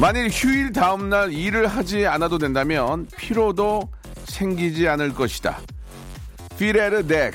만일 휴일 다음날 일을 하지 않아도 된다면 피로도 생기지 않을 것이다. 피레르 덱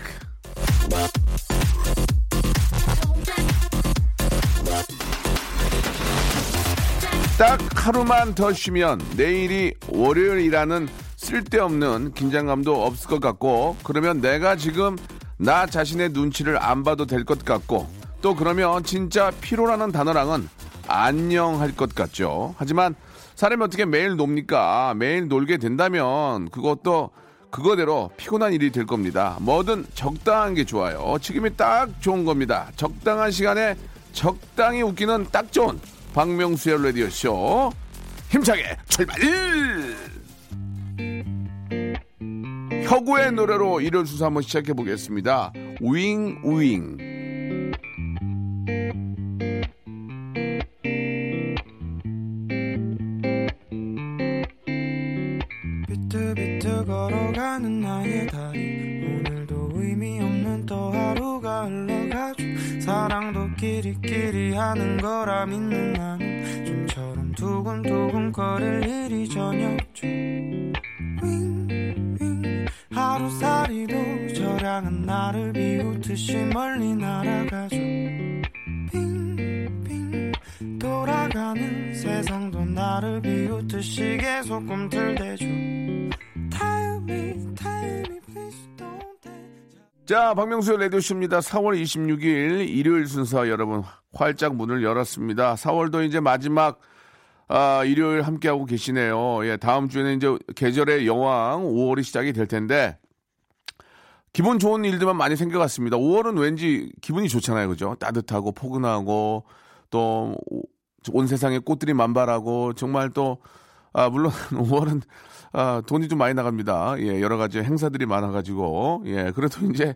딱 하루만 더 쉬면 내일이 월요일이라는 쓸데없는 긴장감도 없을 것 같고 그러면 내가 지금 나 자신의 눈치를 안 봐도 될 것 같고 또 그러면 진짜 피로라는 단어랑은 안녕할 것 같죠. 하지만 사람이 어떻게 매일 놉니까? 매일 놀게 된다면 그것도 그거대로 피곤한 일이 될 겁니다. 뭐든 적당한 게 좋아요. 지금이 딱 좋은 겁니다. 적당한 시간에 적당히 웃기는 딱 좋은 박명수의 라디오 쇼 힘차게 출발! 혁우의 노래로 일요일 순서 한번 시작해 보겠습니다. 윙 윙. 비트 가는 나의 다리 오늘도 의미 없는 또 하루가 흘러가죠. 사랑도 끼리끼리 하는 거라 믿는 나는 좀처럼 두근두근 거릴 일이 저녁죠. 윙윙. 하루살이도 저량은 나를 비웃듯이 멀리 날아가죠. 빙빙. 돌아가는 세상도 나를 비웃듯이 계속 꿈틀대죠 자, 박명수의 라디오쇼입니다. 4월 26일 일요일 순서 여러분 활짝 문을 열었습니다. 4월도 이제 마지막 아, 일요일 함께하고 계시네요. 예, 다음 주에는 이제 계절의 여왕 5월이 시작이 될 텐데 기분 좋은 일들만 많이 생겨갔습니다. 5월은 왠지 기분이 좋잖아요. 그죠? 따뜻하고 포근하고 또 온 세상에 꽃들이 만발하고 정말 또 아, 물론 5월은 아, 돈이 좀 많이 나갑니다. 예, 여러 가지 행사들이 많아가지고 예, 그래도 이제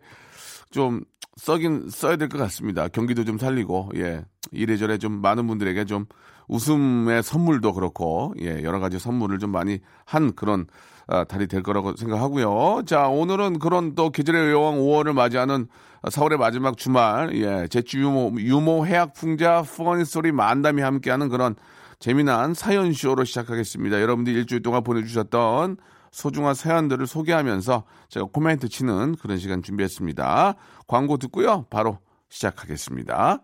좀 써긴 써야 될 것 같습니다. 경기도 좀 살리고 예, 이래저래 좀 많은 분들에게 좀 웃음의 선물도 그렇고 예, 여러 가지 선물을 좀 많이 한 그런 아, 달이 될 거라고 생각하고요. 자, 오늘은 그런 또 계절의 여왕 5월을 맞이하는 4월의 마지막 주말, 예, 제주 유모, 유모 해학 풍자 푸거니 소리 만담이 함께하는 그런 재미난 사연쇼로 시작하겠습니다. 여러분들이 일주일 동안 보내주셨던 소중한 사연들을 소개하면서 제가 코멘트 치는 그런 시간 준비했습니다. 광고 듣고요. 바로 시작하겠습니다.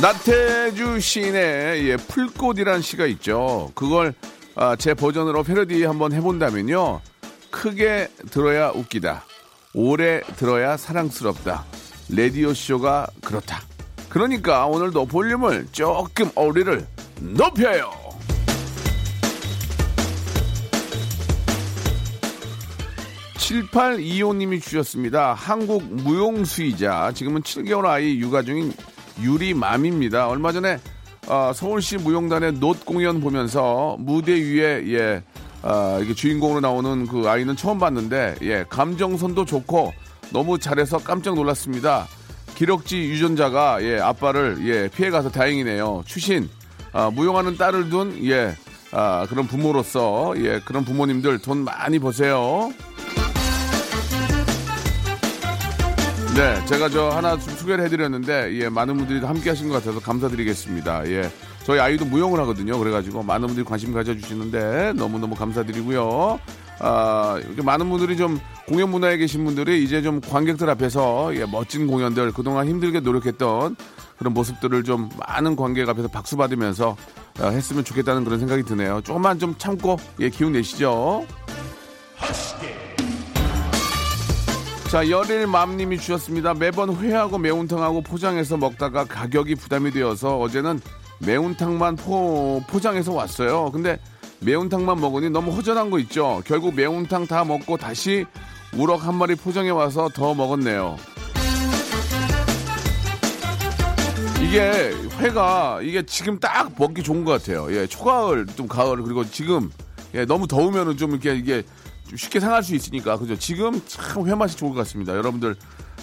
나태주 시인의 예, 풀꽃이란 시가 있죠. 그걸 아, 제 버전으로 패러디 한번 해본다면요. 크게 들어야 웃기다. 오래 들어야 사랑스럽다. 레디오쇼가 그렇다. 그러니까 오늘도 볼륨을 조금 어리를 높여요. 7825님이 주셨습니다. 한국 무용수이자 지금은 7개월 아이 육아 중인 유리맘입니다. 얼마 전에 어, 서울시 무용단의 노트 공연 보면서 무대 위에 예, 아, 이게 주인공으로 나오는 그 아이는 처음 봤는데 예, 감정선도 좋고 너무 잘해서 깜짝 놀랐습니다. 기럭지 유전자가 예, 아빠를 예, 피해가서 다행이네요. 추신 아, 무용하는 딸을 둔 예, 아, 그런 부모로서 예, 그런 부모님들 돈 많이 버세요. 네, 제가 저 하나 좀 소개를 해드렸는데, 예, 많은 분들이 함께 하신 것 같아서 감사드리겠습니다. 예. 저희 아이도 무용을 하거든요. 그래가지고 많은 분들이 관심 가져주시는데 너무너무 감사드리고요. 아, 이렇게 많은 분들이 좀 공연 문화에 계신 분들이 이제 좀 관객들 앞에서 예, 멋진 공연들 그동안 힘들게 노력했던 그런 모습들을 좀 많은 관객 앞에서 박수 받으면서 어, 했으면 좋겠다는 그런 생각이 드네요. 조금만 좀 참고 예, 기운 내시죠. 자, 열일 맘님이 주셨습니다. 매번 회하고 매운탕하고 포장해서 먹다가 가격이 부담이 되어서 어제는 매운탕만 포, 포장해서 왔어요. 근데 매운탕만 먹으니 너무 허전한 거 있죠. 결국 매운탕 다 먹고 다시 우럭 한 마리 포장해 와서 더 먹었네요. 이게 회가 이게 지금 딱 먹기 좋은 것 같아요. 예, 초가을 좀 가을 그리고 지금 예, 너무 더우면은 좀 이렇게 이게 좀 쉽게 상할 수 있으니까 그죠. 지금 참 회 맛이 좋을 것 같습니다. 여러분들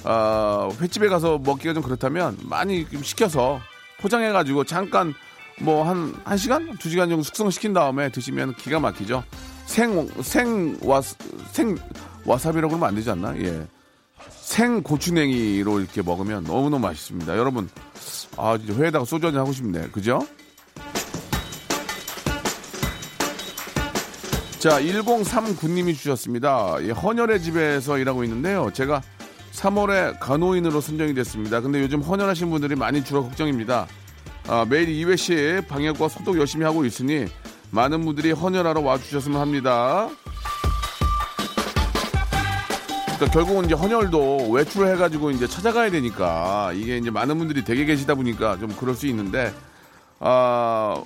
아, 횟집에 가서 먹기가 좀 그렇다면 많이 좀 시켜서 포장해가지고 잠깐 뭐 한 한 시간 두 시간 정도 숙성시킨 다음에 드시면 기가 막히죠. 생 생와 생 와사비라고 그러면 안 되지 않나? 예. 생 고추냉이로 이렇게 먹으면 너무너무 맛있습니다. 여러분, 아, 회에다가 소주 한잔 하고 싶네. 그죠? 자, 1039님이 주셨습니다. 예, 헌혈의 집에서 일하고 있는데요. 제가 3월에 간호인으로 선정이 됐습니다. 근데 요즘 헌혈하신 분들이 많이 줄어 걱정입니다. 아, 매일 2회씩 방역과 소독 열심히 하고 있으니 많은 분들이 헌혈하러 와주셨으면 합니다. 그러니까 결국은 이제 헌혈도 외출을 해가지고 이제 찾아가야 되니까 이게 이제 많은 분들이 되게 계시다 보니까 좀 그럴 수 있는데 아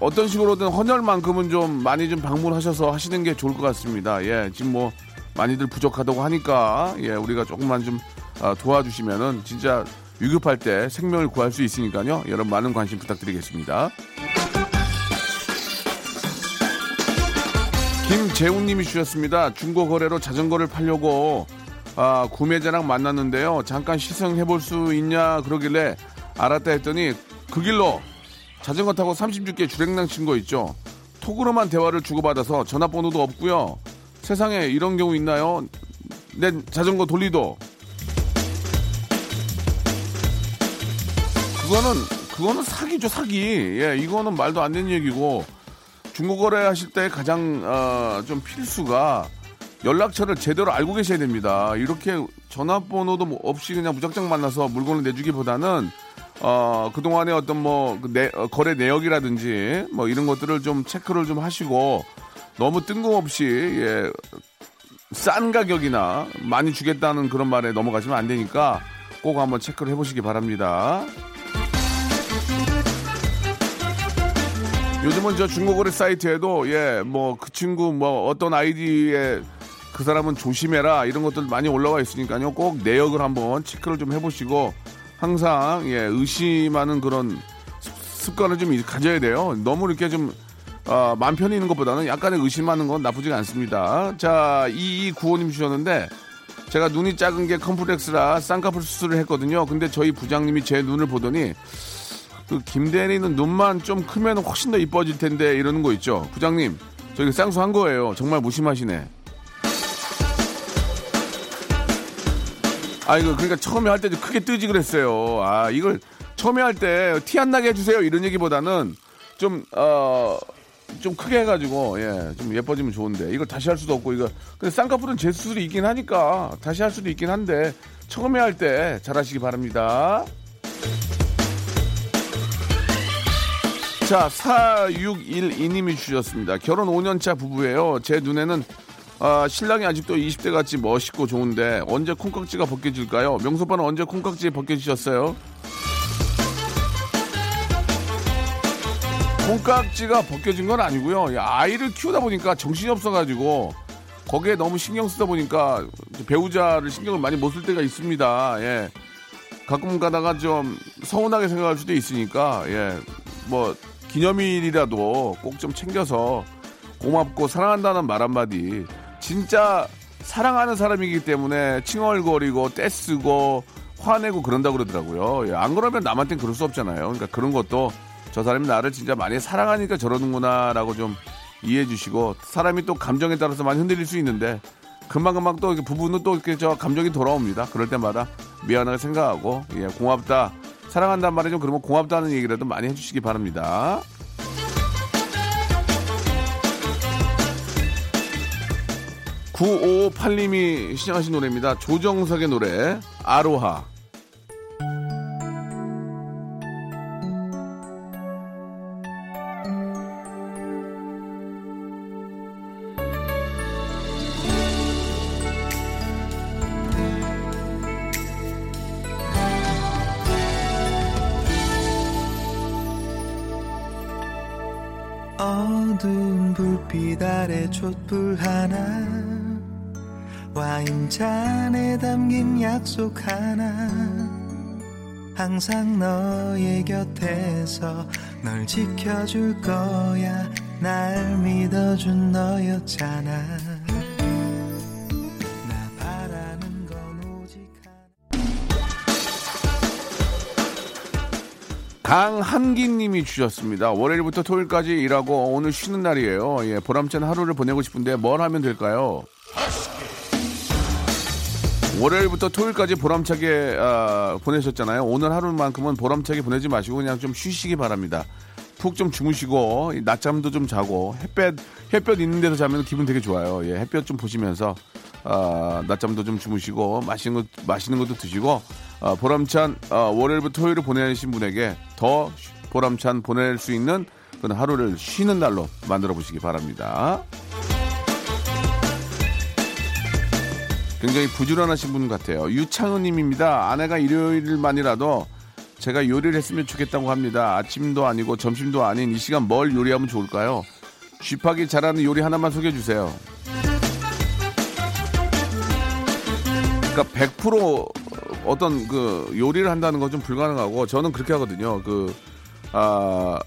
어떤 식으로든 헌혈만큼은 좀 많이 좀 방문하셔서 하시는 게 좋을 것 같습니다. 예, 지금 뭐 많이들 부족하다고 하니까 예, 우리가 조금만 좀 아, 도와주시면은 진짜 위급할 때 생명을 구할 수 있으니까요. 여러분 많은 관심 부탁드리겠습니다. 김재훈님이 주셨습니다. 중고 거래로 자전거를 팔려고 아, 구매자랑 만났는데요. 잠깐 시승해 볼 수 있냐 그러길래 알았다 했더니 그 길로 자전거 타고 36개 주행랑 친 거 있죠. 톡으로만 대화를 주고받아서 전화번호도 없고요. 세상에 이런 경우 있나요? 내 자전거 돌리도 그거는 그거는 사기죠 사기. 예, 이거는 말도 안 되는 얘기고 중고거래 하실 때 가장 어, 좀 필수가 연락처를 제대로 알고 계셔야 됩니다. 이렇게 전화번호도 뭐 없이 그냥 무작정 만나서 물건을 내주기보다는 어, 그동안의 어떤 뭐그 내, 어, 거래 내역이라든지 뭐 이런 것들을 좀 체크를 좀 하시고 너무 뜬금없이 예, 싼 가격이나 많이 주겠다는 그런 말에 넘어가시면 안 되니까 꼭 한번 체크를 해보시기 바랍니다. 요즘은 저 중고거래 사이트에도 예 뭐 그 친구 뭐 어떤 아이디에 그 사람은 조심해라 이런 것들 많이 올라와 있으니까요 꼭 내역을 한번 체크를 좀 해보시고 항상 예 의심하는 그런 습관을 좀 가져야 돼요 너무 이렇게 좀 어, 맘 편히 있는 것보다는 약간의 의심하는 건 나쁘지가 않습니다 자 이이 구호님 주셨는데 제가 눈이 작은 게 컴플렉스라 쌍꺼풀 수술을 했거든요 근데 저희 부장님이 제 눈을 보더니 그 김대리는 눈만 좀 크면 훨씬 더 이뻐질 텐데 이러는 거 있죠. 부장님, 저희 쌍수 한 거예요. 정말 무심하시네. 아 이거 그러니까 처음에 할때좀 크게 뜨지 그랬어요. 아 이걸 처음에 할 때 티 안 나게 해주세요 이런 얘기보다는 좀 어. 좀 크게 해가지고 예 좀 예뻐지면 좋은데 이걸 다시 할 수도 없고 이거 근데 쌍꺼풀은 재수술이 있긴 하니까 다시 할 수도 있긴 한데 처음에 할 때 잘하시기 바랍니다. 자, 4612님이 주셨습니다. 결혼 5년차 부부예요. 제 눈에는 아, 신랑이 아직도 20대 같이 멋있고 좋은데 언제 콩깍지가 벗겨질까요? 명소빠는 언제 콩깍지 벗겨지셨어요? 콩깍지가 벗겨진 건 아니고요. 아이를 키우다 보니까 정신이 없어가지고 거기에 너무 신경 쓰다 보니까 배우자를 신경을 많이 못 쓸 때가 있습니다. 예. 가끔 가다가 좀 서운하게 생각할 수도 있으니까 예. 뭐 기념일이라도 꼭 좀 챙겨서 고맙고 사랑한다는 말 한마디 진짜 사랑하는 사람이기 때문에 칭얼거리고 떼쓰고 화내고 그런다 그러더라고요. 예, 안 그러면 남한테는 그럴 수 없잖아요. 그러니까 그런 것도 저 사람이 나를 진짜 많이 사랑하니까 저러는구나라고 좀 이해해 주시고 사람이 또 감정에 따라서 많이 흔들릴 수 있는데 금방 금방 또 부부는 또 이렇게 저 감정이 돌아옵니다. 그럴 때마다 미안하게 생각하고 예, 고맙다. 사랑한단 말에 좀 그러면 고맙다는 얘기라도 많이 해주시기 바랍니다. 9558님이 시청하신 노래입니다. 조정석의 노래 아로하. 지켜줄 거야 날 믿어준 너였잖아 나 바라는 건 오직 강한기님이 주셨습니다. 월요일부터 토요일까지 일하고 오늘 쉬는 날이에요. 예, 보람찬 하루를 보내고 싶은데 뭘 하면 될까요? 월요일부터 토요일까지 보람차게 아, 보내셨잖아요. 오늘 하루만큼은 보람차게 보내지 마시고 그냥 좀 쉬시기 바랍니다. 푹 좀 주무시고 이 낮잠도 좀 자고 햇볕 햇볕 있는 데서 자면 기분 되게 좋아요. 예, 햇볕 좀 보시면서 아, 낮잠도 좀 주무시고 맛있는 것 맛있는 것도 드시고 아, 보람찬 아, 월요일부터 토요일을 보내신 분에게 더 쉬- 보람찬 보낼 수 있는 그런 하루를 쉬는 날로 만들어 보시기 바랍니다. 굉장히 부지런하신 분 같아요. 유창은 님입니다. 아내가 일요일만이라도 제가 요리를 했으면 좋겠다고 합니다. 아침도 아니고 점심도 아닌 이 시간 뭘 요리하면 좋을까요? 쥐파기 잘하는 요리 하나만 소개해 주세요. 그러니까 100% 어떤 그 요리를 한다는 건 좀 불가능하고 저는 그렇게 하거든요. 그 아,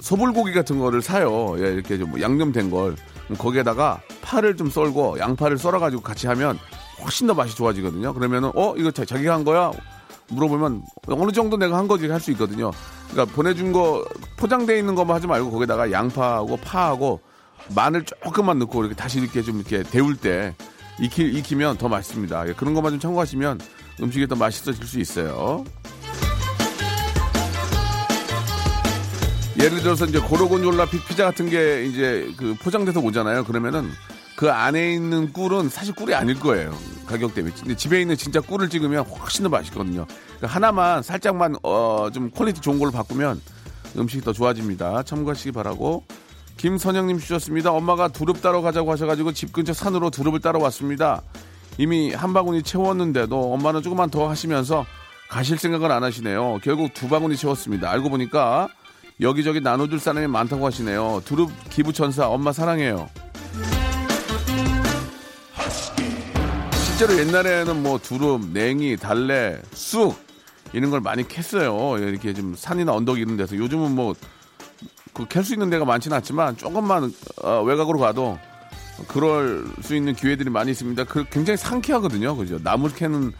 소불고기 같은 거를 사요. 예, 이렇게 좀 양념된 걸. 거기에다가 파를 좀 썰고 양파를 썰어가지고 같이 하면 훨씬 더 맛이 좋아지거든요. 그러면은 어 이거 자- 자기가 한 거야? 물어보면 어느 정도 내가 한 거지 할 수 있거든요. 그러니까 보내준 거 포장돼 있는 것만 하지 말고 거기다가 양파하고 파하고 마늘 조금만 넣고 이렇게 다시 이렇게 좀 이렇게 데울 때 익히, 익히면 더 맛있습니다. 예, 그런 것만 좀 참고하시면 음식이 더 맛있어질 수 있어요. 예를 들어서 이제 고로곤졸라 피- 피자 같은 게 이제 그 포장돼서 오잖아요. 그러면은 그 안에 있는 꿀은 사실 꿀이 아닐 거예요. 가격 대비. 근데 집에 있는 진짜 꿀을 찍으면 훨씬 더 맛있거든요. 그러니까 하나만 살짝만 어 좀 quality 좋은 걸로 바꾸면 음식이 더 좋아집니다. 참고하시기 바라고. 김선영님 주셨습니다. 엄마가 두릅 따러 가자고 하셔가지고 집 근처 산으로 두릅을 따러 왔습니다. 이미 한 바구니 채웠는데도 엄마는 조금만 더 하시면서 가실 생각을 안 하시네요. 결국 두 바구니 채웠습니다. 알고 보니까 여기저기 나눠줄 사람이 많다고 하시네요. 두릅 기부천사 엄마 사랑해요. 실제로 옛날에는 뭐 두릅, 냉이, 달래, 쑥 이런 걸 많이 캤어요. 이렇게 좀 산이나 언덕 이런 데서 요즘은 뭐 그 캘 수 있는 데가 많지는 않지만 조금만 어, 외곽으로 가도 그럴 수 있는 기회들이 많이 있습니다. 그 굉장히 상쾌하거든요. 그죠? 나물 캐는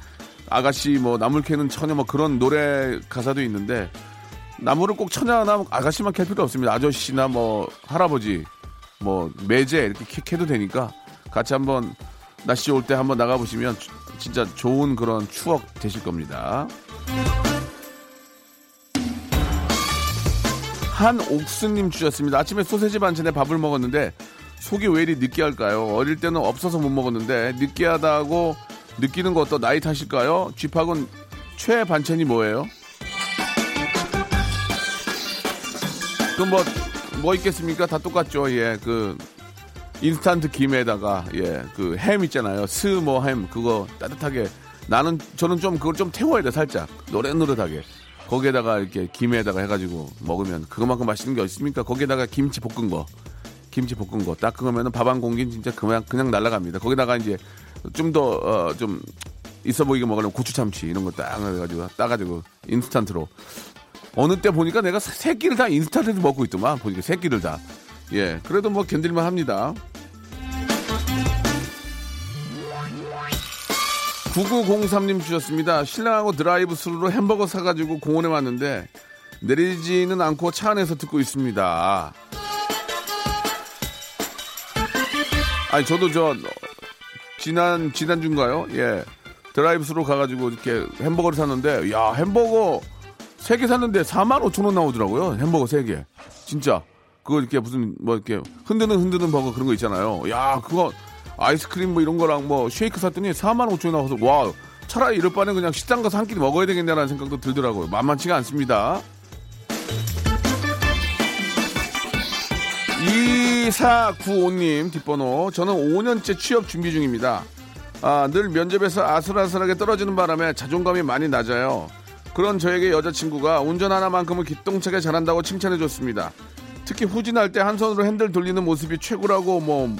아가씨 뭐 나물 캐는 처녀 뭐 그런 노래 가사도 있는데 나무를 꼭 처녀나 아가씨만 캘 필요 없습니다. 아저씨나 뭐 할아버지 뭐 매제 이렇게 캐- 캐도 되니까 같이 한번 날씨 올때 한번 나가 보시면 진짜 좋은 그런 추억 되실 겁니다. 한옥수님 주셨습니다. 아침에 소세지 반찬에 밥을 먹었는데 속이 왜 이리 느끼할까요? 어릴 때는 없어서 못 먹었는데 느끼하다고 느끼는 것도 나이 탓일까요? 쥐팍은 최애 반찬이 뭐예요? 그럼 뭐, 뭐 있겠습니까? 다 똑같죠. 예, 그, 인스턴트 김에다가, 예, 그 햄 있잖아요. 스뭐 햄, 그거 따뜻하게. 나는, 저는 좀 그걸 좀 태워야 돼, 살짝. 노릇노릇하게. 거기에다가 이렇게 김에다가 해가지고 먹으면 그거만큼 맛있는 게 어딨습니까? 거기에다가 김치 볶은 거. 김치 볶은 거. 딱 그거면은 밥 한 공기는 진짜 그냥, 그냥 날아갑니다. 거기다가 이제 좀 더, 어, 좀 있어 보이게 먹으려면 고추 참치 이런 거 딱 해가지고 따가지고 인스턴트로. 어느 때 보니까 내가 세- 세 끼를 다 인스턴트에서 먹고 있더만 보니까 세 끼를 다. 예, 그래도 뭐 견딜만 합니다. 9903님 주셨습니다. 신랑하고 드라이브 스루로 햄버거 사가지고 공원에 왔는데 내리지는 않고 차 안에서 듣고 있습니다. 아니 저도 저 지난 지난 주인가요? 예 드라이브 스루 가가지고 이렇게 햄버거를 샀는데 야 햄버거 세 개 샀는데 4만 5천 원 나오더라고요. 햄버거 세 개. 진짜. 그거 이렇게 무슨 뭐 이렇게 흔드는 흔드는 버거 그런 거 있잖아요. 야, 그거 아이스크림 뭐 이런 거랑 뭐 쉐이크 샀더니 4만 5천 원 나와서 와 차라리 이럴 바에는 그냥 식당 가서 한 끼 먹어야 되겠네라는 생각도 들더라고요. 만만치가 않습니다. 2495님 뒷번호 저는 5년째 취업 준비 중입니다. 아, 늘 면접에서 아슬아슬하게 떨어지는 바람에 자존감이 많이 낮아요. 그런 저에게 여자친구가 운전 하나만큼은 기똥차게 잘한다고 칭찬해줬습니다. 특히 후진할 때 한 손으로 핸들 돌리는 모습이 최고라고 뭐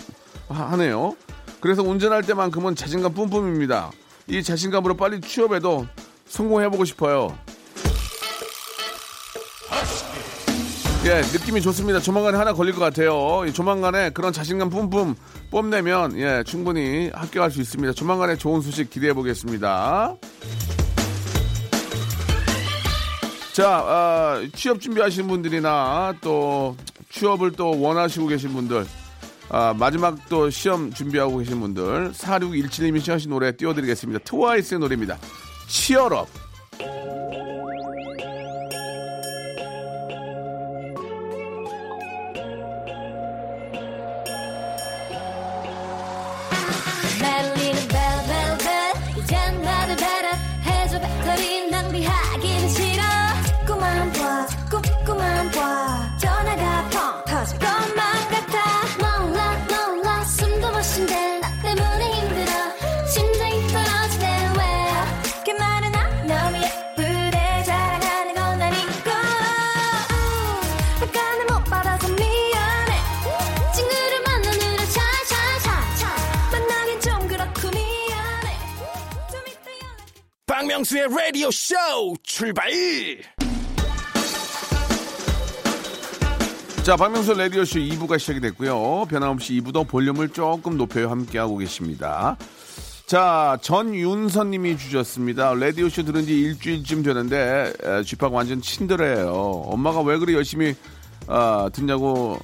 하- 하네요. 그래서 운전할 때만큼은 자신감 뿜뿜입니다. 이 자신감으로 빨리 취업해도 성공해보고 싶어요. 예, 느낌이 좋습니다. 조만간에 하나 걸릴 것 같아요. 이 조만간에 그런 자신감 뿜뿜 뽐내면 예, 충분히 합격할 수 있습니다. 조만간에 좋은 소식 기대해 보겠습니다. 자, 아, 취업 준비하시는 분들이나 또 취업을 또 원하시고 계신 분들, 아, 마지막 또 시험 준비하고 계신 분들, 4617님이 시청하신 노래 띄워드리겠습니다. 트와이스의 노래입니다. 치얼업. 박명수의 라디오 쇼 출발 자, 박명수 라디오 쇼 2부가 시작이 됐고요. 변함없이 2부도 볼륨을 조금 높여 함께하고 계십니다. 자, 전윤선 님이 주셨습니다. 라디오쇼 들은 지 일주일쯤 되는데, 에, 쥐팍 완전 친들해요. 엄마가 왜 그리 열심히, 아, 듣냐고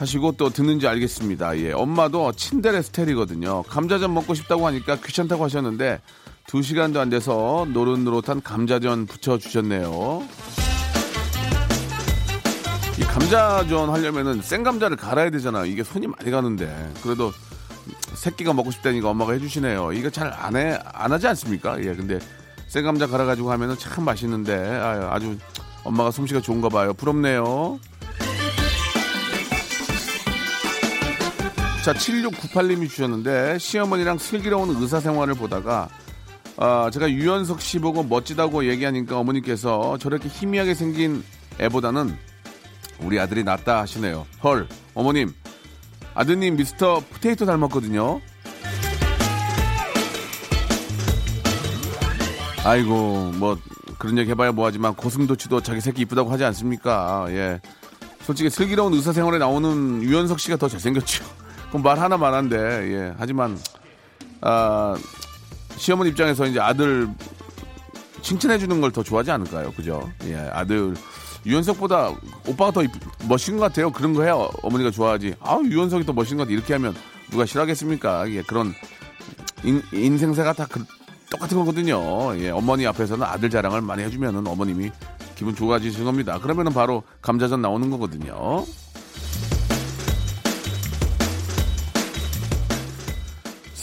하시고 또 듣는지 알겠습니다. 예. 엄마도 친데레 스타일이거든요. 감자전 먹고 싶다고 하니까 귀찮다고 하셨는데, 두 시간도 안 돼서 노릇노릇한 감자전 부쳐 주셨네요. 이 감자전 하려면은 생 감자를 갈아야 되잖아. 이게 손이 많이 가는데. 그래도 새끼가 먹고 싶다니까 엄마가 해주시네요. 이거 잘 안 해, 안 하지 않습니까? 예, 근데 생 감자 갈아가지고 하면은 참 맛있는데. 아유, 아주 엄마가 솜씨가 좋은가 봐요. 부럽네요. 자, 7698님이 주셨는데, 시어머니랑 슬기로운 의사 생활을 보다가, 아, 제가 유연석 씨 보고 멋지다고 얘기하니까 어머니께서 저렇게 희미하게 생긴 애보다는 우리 아들이 낫다 하시네요. 헐, 어머님, 아드님 미스터 포테이토 닮았거든요. 아이고, 뭐, 그런 얘기 해봐야 뭐하지만 고슴도치도 자기 새끼 이쁘다고 하지 않습니까? 예. 솔직히 슬기로운 의사생활에 나오는 유연석 씨가 더 잘생겼죠. 그럼 말 하나 말한데, 예. 하지만, 아, 시어머니 입장에서 이제 아들 칭찬해 주는 걸 더 좋아하지 않을까요? 그죠? 예, 아들. 유연석보다 오빠가 더 멋있는 것 같아요. 그런 거 해요. 어머니가 좋아하지. 아 유연석이 더 멋있는 것 같아. 이렇게 하면 누가 싫어하겠습니까? 예, 그런 인, 인생사가 다 그- 똑같은 거거든요. 예, 어머니 앞에서는 아들 자랑을 많이 해주면은 어머님이 기분 좋아지시는 겁니다. 그러면은 바로 감자전 나오는 거거든요.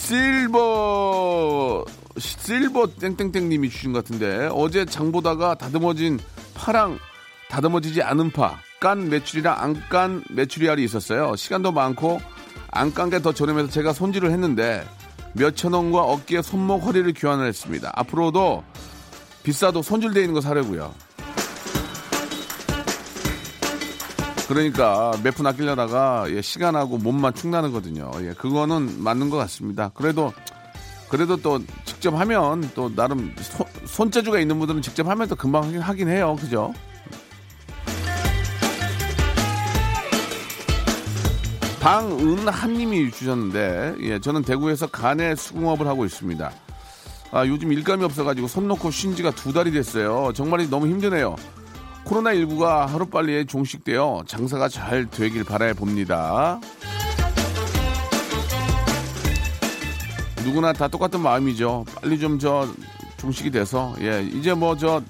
실버 실버 땡땡땡님이 주신 것 같은데 어제 장 보다가 다듬어진 파랑 다듬어지지 않은 파, 깐 메추리랑 안 깐 메추리알이 있었어요. 시간도 많고 안 깐 게 더 저렴해서 제가 손질을 했는데 몇천 원과 어깨, 손목, 허리를 교환을 했습니다. 앞으로도 비싸도 손질되어 있는 거 사려고요. 그러니까 몇 푼 아끼려다가 예, 시간하고 몸만 축나는 거든요. 예, 그거는 맞는 것 같습니다. 그래도 그래도 또 직접 하면 또 나름 손, 손재주가 있는 분들은 직접 하면 또 금방 하긴, 하긴 해요. 그죠? 방은한님이 주셨는데, 예, 저는 대구에서 간의 수공업을 하고 있습니다. 아, 요즘 일감이 없어가지고 손 놓고 쉰 지가 두 달이 됐어요. 정말 너무 힘드네요. 코로나19가 하루빨리 종식되어 장사가 잘 되길 바라야 봅니다. 누구나 다 똑같은 마음이죠. 빨리 좀 저 종식이 돼서 예 이제 뭐저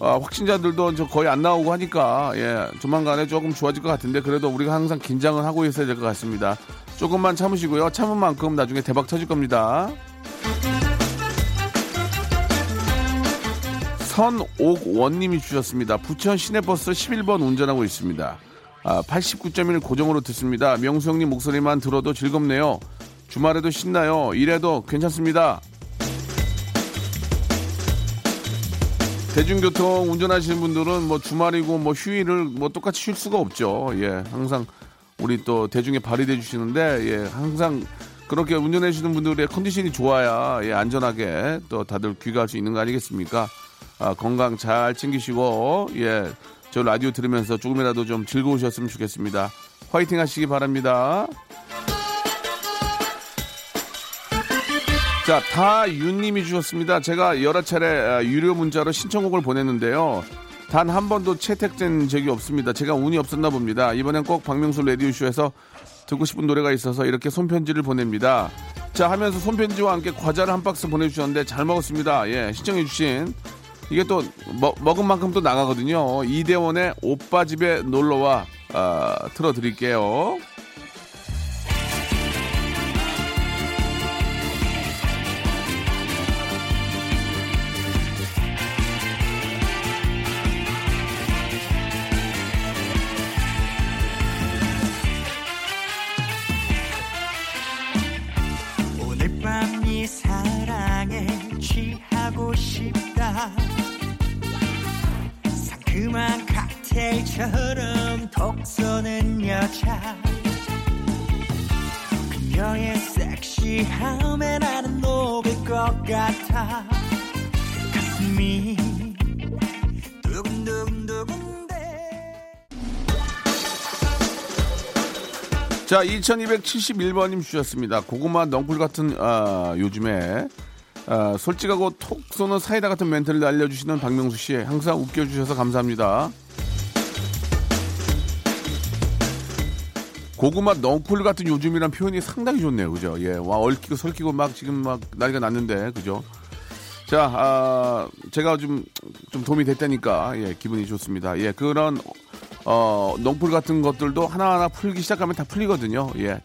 확진자들도 저 거의 안 나오고 하니까 예 조만간에 조금 좋아질 것 같은데 그래도 우리가 항상 긴장을 하고 있어야 될 것 같습니다. 조금만 참으시고요. 참은 만큼 나중에 대박 터질 겁니다. 선옥원님이 주셨습니다. 부천 시내버스 11번 운전하고 있습니다. 아, 89.1 고정으로 듣습니다. 명수 형님 목소리만 들어도 즐겁네요. 주말에도 신나요. 이래도 괜찮습니다. 대중교통 운전하시는 분들은 뭐 주말이고 뭐 휴일을 뭐 똑같이 쉴 수가 없죠. 예, 항상 우리 또 대중에 발휘해 주시는데 예, 항상 그렇게 운전해 주시는 분들의 컨디션이 좋아야 예, 안전하게 또 다들 귀가할 수 있는 거 아니겠습니까? 아, 건강 잘 챙기시고 예, 저 라디오 들으면서 조금이라도 좀 즐거우셨으면 좋겠습니다. 화이팅 하시기 바랍니다. 자, 다윤님이 주셨습니다. 제가 여러 차례 아, 유료 문자로 신청곡을 보냈는데요. 단 한 번도 채택된 적이 없습니다. 제가 운이 없었나 봅니다. 이번엔 꼭 박명수 라디오쇼에서 듣고 싶은 노래가 있어서 이렇게 손편지를 보냅니다. 자, 하면서 손편지와 함께 과자를 한 박스 보내주셨는데 잘 먹었습니다. 예, 신청해주신. 이게 또 먹, 먹은 만큼 또 나가거든요. 이대원의 오빠 집에 놀러와 아, 틀어드릴게요. 칵테일처럼 독서는 여자 그녀의 섹시함에 나는 녹을 것 같아 가슴이 두근두근두근대 자, 2271번님 주셨습니다. 고구마 넝쿨 같은, 아, 요즘에, 아, 솔직하고 톡 쏘는 사이다 같은 멘트를 알려주시는 박명수 씨. 항상 웃겨주셔서 감사합니다. 고구마 넝쿨 같은 요즘이란 표현이 상당히 좋네요. 그죠? 예. 와, 얽히고 설키고 막 지금 막 난리가 났는데, 그죠? 자, 아, 제가 좀, 좀 도움이 됐다니까, 예, 기분이 좋습니다. 예, 그런, 어, 넝풀 같은 것들도 하나하나 풀기 시작하면 다 풀리거든요. 예.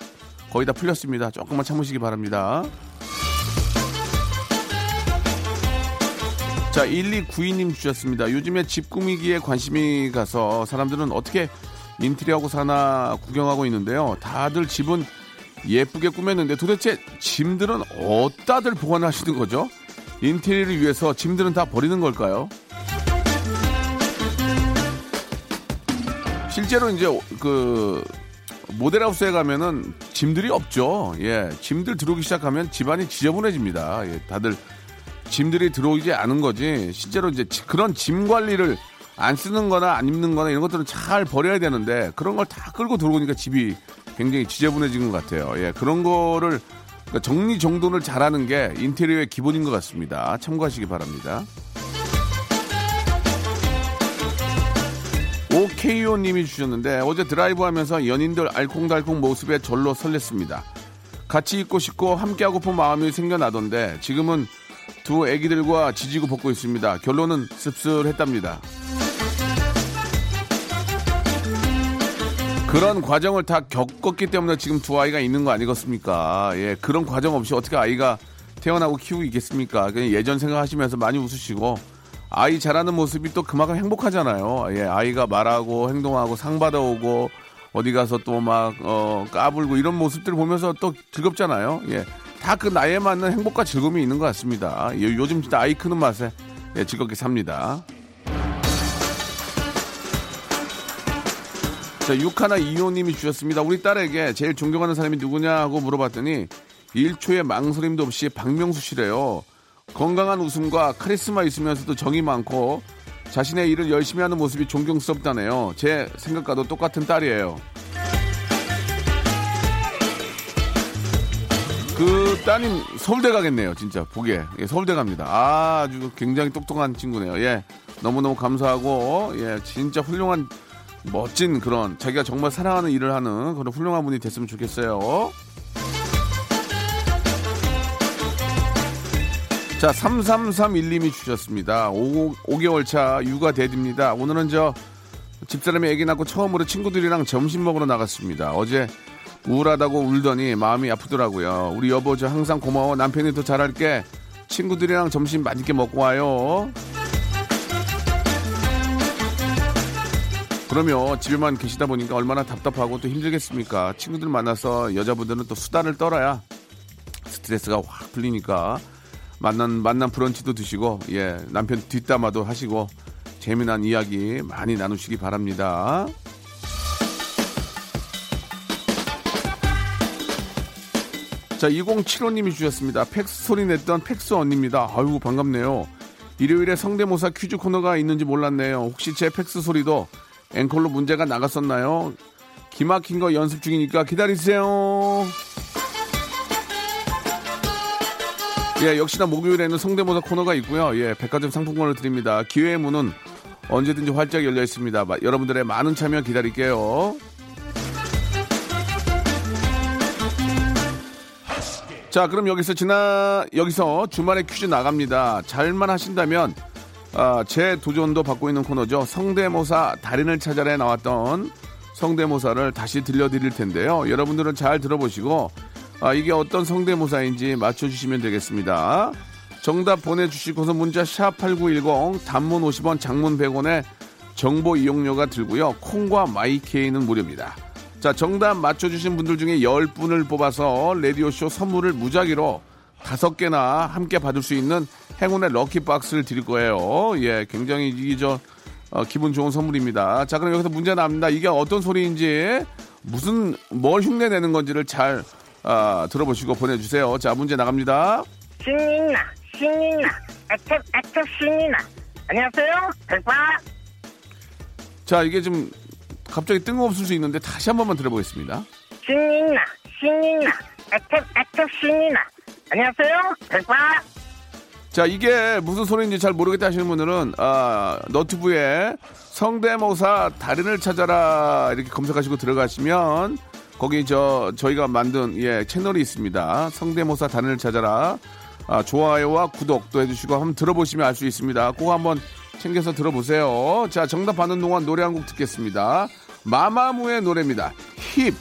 거의 다 풀렸습니다. 조금만 참으시기 바랍니다. 자, 1292님 주셨습니다. 요즘에 집 꾸미기에 관심이 가서 사람들은 어떻게 인테리어하고 사나 구경하고 있는데요. 다들 집은 예쁘게 꾸몄는데 도대체 짐들은 어디다들 보관하시는 거죠? 인테리어를 위해서 짐들은 다 버리는 걸까요? 실제로 이제 그 모델하우스에 가면은 짐들이 없죠. 예, 짐들 들어오기 시작하면 집안이 지저분해집니다. 예, 다들 짐들이 들어오지 않은 거지. 실제로 이제 지- 그런 짐 관리를 안 쓰는 거나 안 입는 거나 이런 것들은 잘 버려야 되는데 그런 걸 다 끌고 들어오니까 집이 굉장히 지저분해진 것 같아요. 예, 그런 거를 그러니까 정리 정돈을 잘하는 게 인테리어의 기본인 것 같습니다. 참고하시기 바랍니다. 오케이오 님이 주셨는데 어제 드라이브 하면서 연인들 알콩달콩 모습에 절로 설렜습니다. 같이 있고 싶고 함께하고픈 마음이 생겨나던데 지금은 두 애기들과 지지고 볶고 있습니다. 결론은 씁쓸했답니다. 그런 과정을 다 겪었기 때문에 지금 두 아이가 있는 거 아니겠습니까? 예, 그런 과정 없이 어떻게 아이가 태어나고 키우고 있겠습니까? 그냥 예전 생각하시면서 많이 웃으시고 아이 자라는 모습이 또 그만큼 행복하잖아요. 예, 아이가 말하고 행동하고 상 받아오고 어디 가서 또막 어, 까불고 이런 모습들을 보면서 또 즐겁잖아요. 예, 다 그 나이에 맞는 행복과 즐거움이 있는 것 같습니다. 예, 요즘 진짜 아이 크는 맛에 예, 즐겁게 삽니다. 자, 육하나 이호님이 주셨습니다. 우리 딸에게 제일 존경하는 사람이 누구냐고 물어봤더니 1초의 망설임도 없이 박명수 씨래요. 건강한 웃음과 카리스마 있으면서도 정이 많고 자신의 일을 열심히 하는 모습이 존경스럽다네요. 제 생각과도 똑같은 딸이에요. 그 따님 서울대 가겠네요, 진짜 보기에 예, 서울대 갑니다. 아, 아주 굉장히 똑똑한 친구네요. 예, 너무 너무 감사하고 예, 진짜 훌륭한 멋진 그런 자기가 정말 사랑하는 일을 하는 그런 훌륭한 분이 됐으면 좋겠어요. 자, 3331님이 주셨습니다. 5, 5개월 차 육아 대디입니다. 오늘은 저 집사람이 아기 낳고 처음으로 친구들이랑 점심 먹으러 나갔습니다. 어제 우울하다고 울더니 마음이 아프더라고요. 우리 여보 저 항상 고마워. 남편이 더 잘할게. 친구들이랑 점심 맛있게 먹고 와요. 그러면 집에만 계시다 보니까 얼마나 답답하고 또 힘들겠습니까? 친구들 만나서 여자분들은 또 수다를 떨어야 스트레스가 확 풀리니까 만난 만난 브런치도 드시고 예 남편 뒷담화도 하시고 재미난 이야기 많이 나누시기 바랍니다. 자 2075님이 주셨습니다. 팩스 소리 냈던 팩스 언니입니다. 아유 반갑네요. 일요일에 성대모사 퀴즈 코너가 있는지 몰랐네요. 혹시 제 팩스 소리도 앵콜로 문제가 나갔었나요? 기막힌 거 연습 중이니까 기다리세요. 예, 역시나 목요일에는 성대모사 코너가 있고요. 예, 백화점 상품권을 드립니다. 기회의 문은 언제든지 활짝 열려 있습니다. 마- 여러분들의 많은 참여 기다릴게요. 자, 그럼 여기서 지나 여기서 주말에 퀴즈 나갑니다. 잘만 하신다면 아, 제 도전도 받고 있는 코너죠. 성대모사 달인을 찾아내 나왔던 성대모사를 다시 들려드릴 텐데요. 여러분들은 잘 들어보시고 아, 이게 어떤 성대모사인지 맞춰주시면 되겠습니다. 정답 보내주시고서 문자 샵8910 단문 50원 장문 100원에 정보 이용료가 들고요. 콩과 마이케이는 무료입니다. 자, 정답 맞춰주신 분들 중에 10분을 뽑아서 라디오쇼 선물을 무작위로 다섯 개나 함께 받을 수 있는 행운의 럭키 박스를 드릴 거예요. 예, 굉장히 이게 저, 어, 기분 좋은 선물입니다. 자, 그럼 여기서 문제 나옵니다. 이게 어떤 소리인지, 무슨, 뭘 흉내 내는 건지를 잘, 아, 들어보시고 보내주세요. 자, 문제 나갑니다. 신이나 신이나 액텝 액텝 신이나 안녕하세요 백바 자, 이게 좀 갑자기 뜬금없을 수 있는데 다시 한 번만 들어보겠습니다. 신이나 신이나 액텝 액텝 신이나 안녕하세요 백바 자, 이게 무슨 소리인지 잘 모르겠다 하시는 분들은, 아, 너튜브에 성대모사 달인을 찾아라 이렇게 검색하시고 들어가시면 거기 저, 저희가 만든, 예, 채널이 있습니다. 성대모사 달인을 찾아라. 아, 좋아요와 구독도 해주시고 한번 들어보시면 알 수 있습니다. 꼭 한번 챙겨서 들어보세요. 자, 정답 받는 동안 노래 한 곡 듣겠습니다. 마마무의 노래입니다. 힙.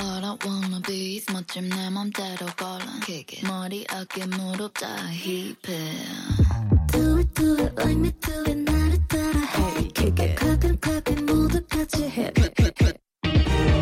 All I wanna be is 멋짐 내 맘대로 걸어 Kick it 머리 어깨 무릎 다 힙해 Do it do it like me do it 나를 따라 해 Kick it clap it clap it 모두 같이 해 I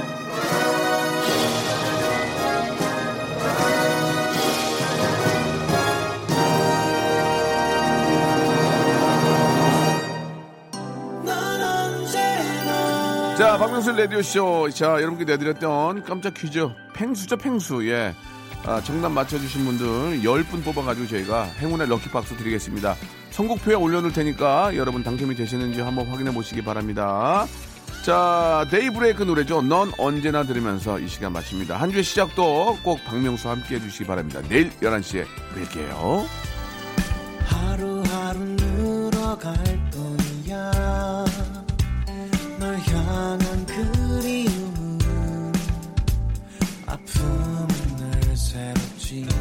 자, 박명수 라디오쇼. 자, 여러분께 내드렸던 깜짝 퀴즈. 팽수죠, 팽수. 예. 아, 정답 맞춰주신 분들 10분 뽑아가지고 저희가 행운의 럭키박스 드리겠습니다. 선곡표에 올려놓을 테니까 여러분 당첨이 되시는지 한번 확인해 보시기 바랍니다. 자, 데이브레이크 노래죠. 넌 언제나 들으면서 이 시간 마칩니다. 한 주의 시작도 꼭 박명수 함께 해주시기 바랍니다. 내일 11시에 뵐게요. 하루하루 늘어갈 뿐이야 새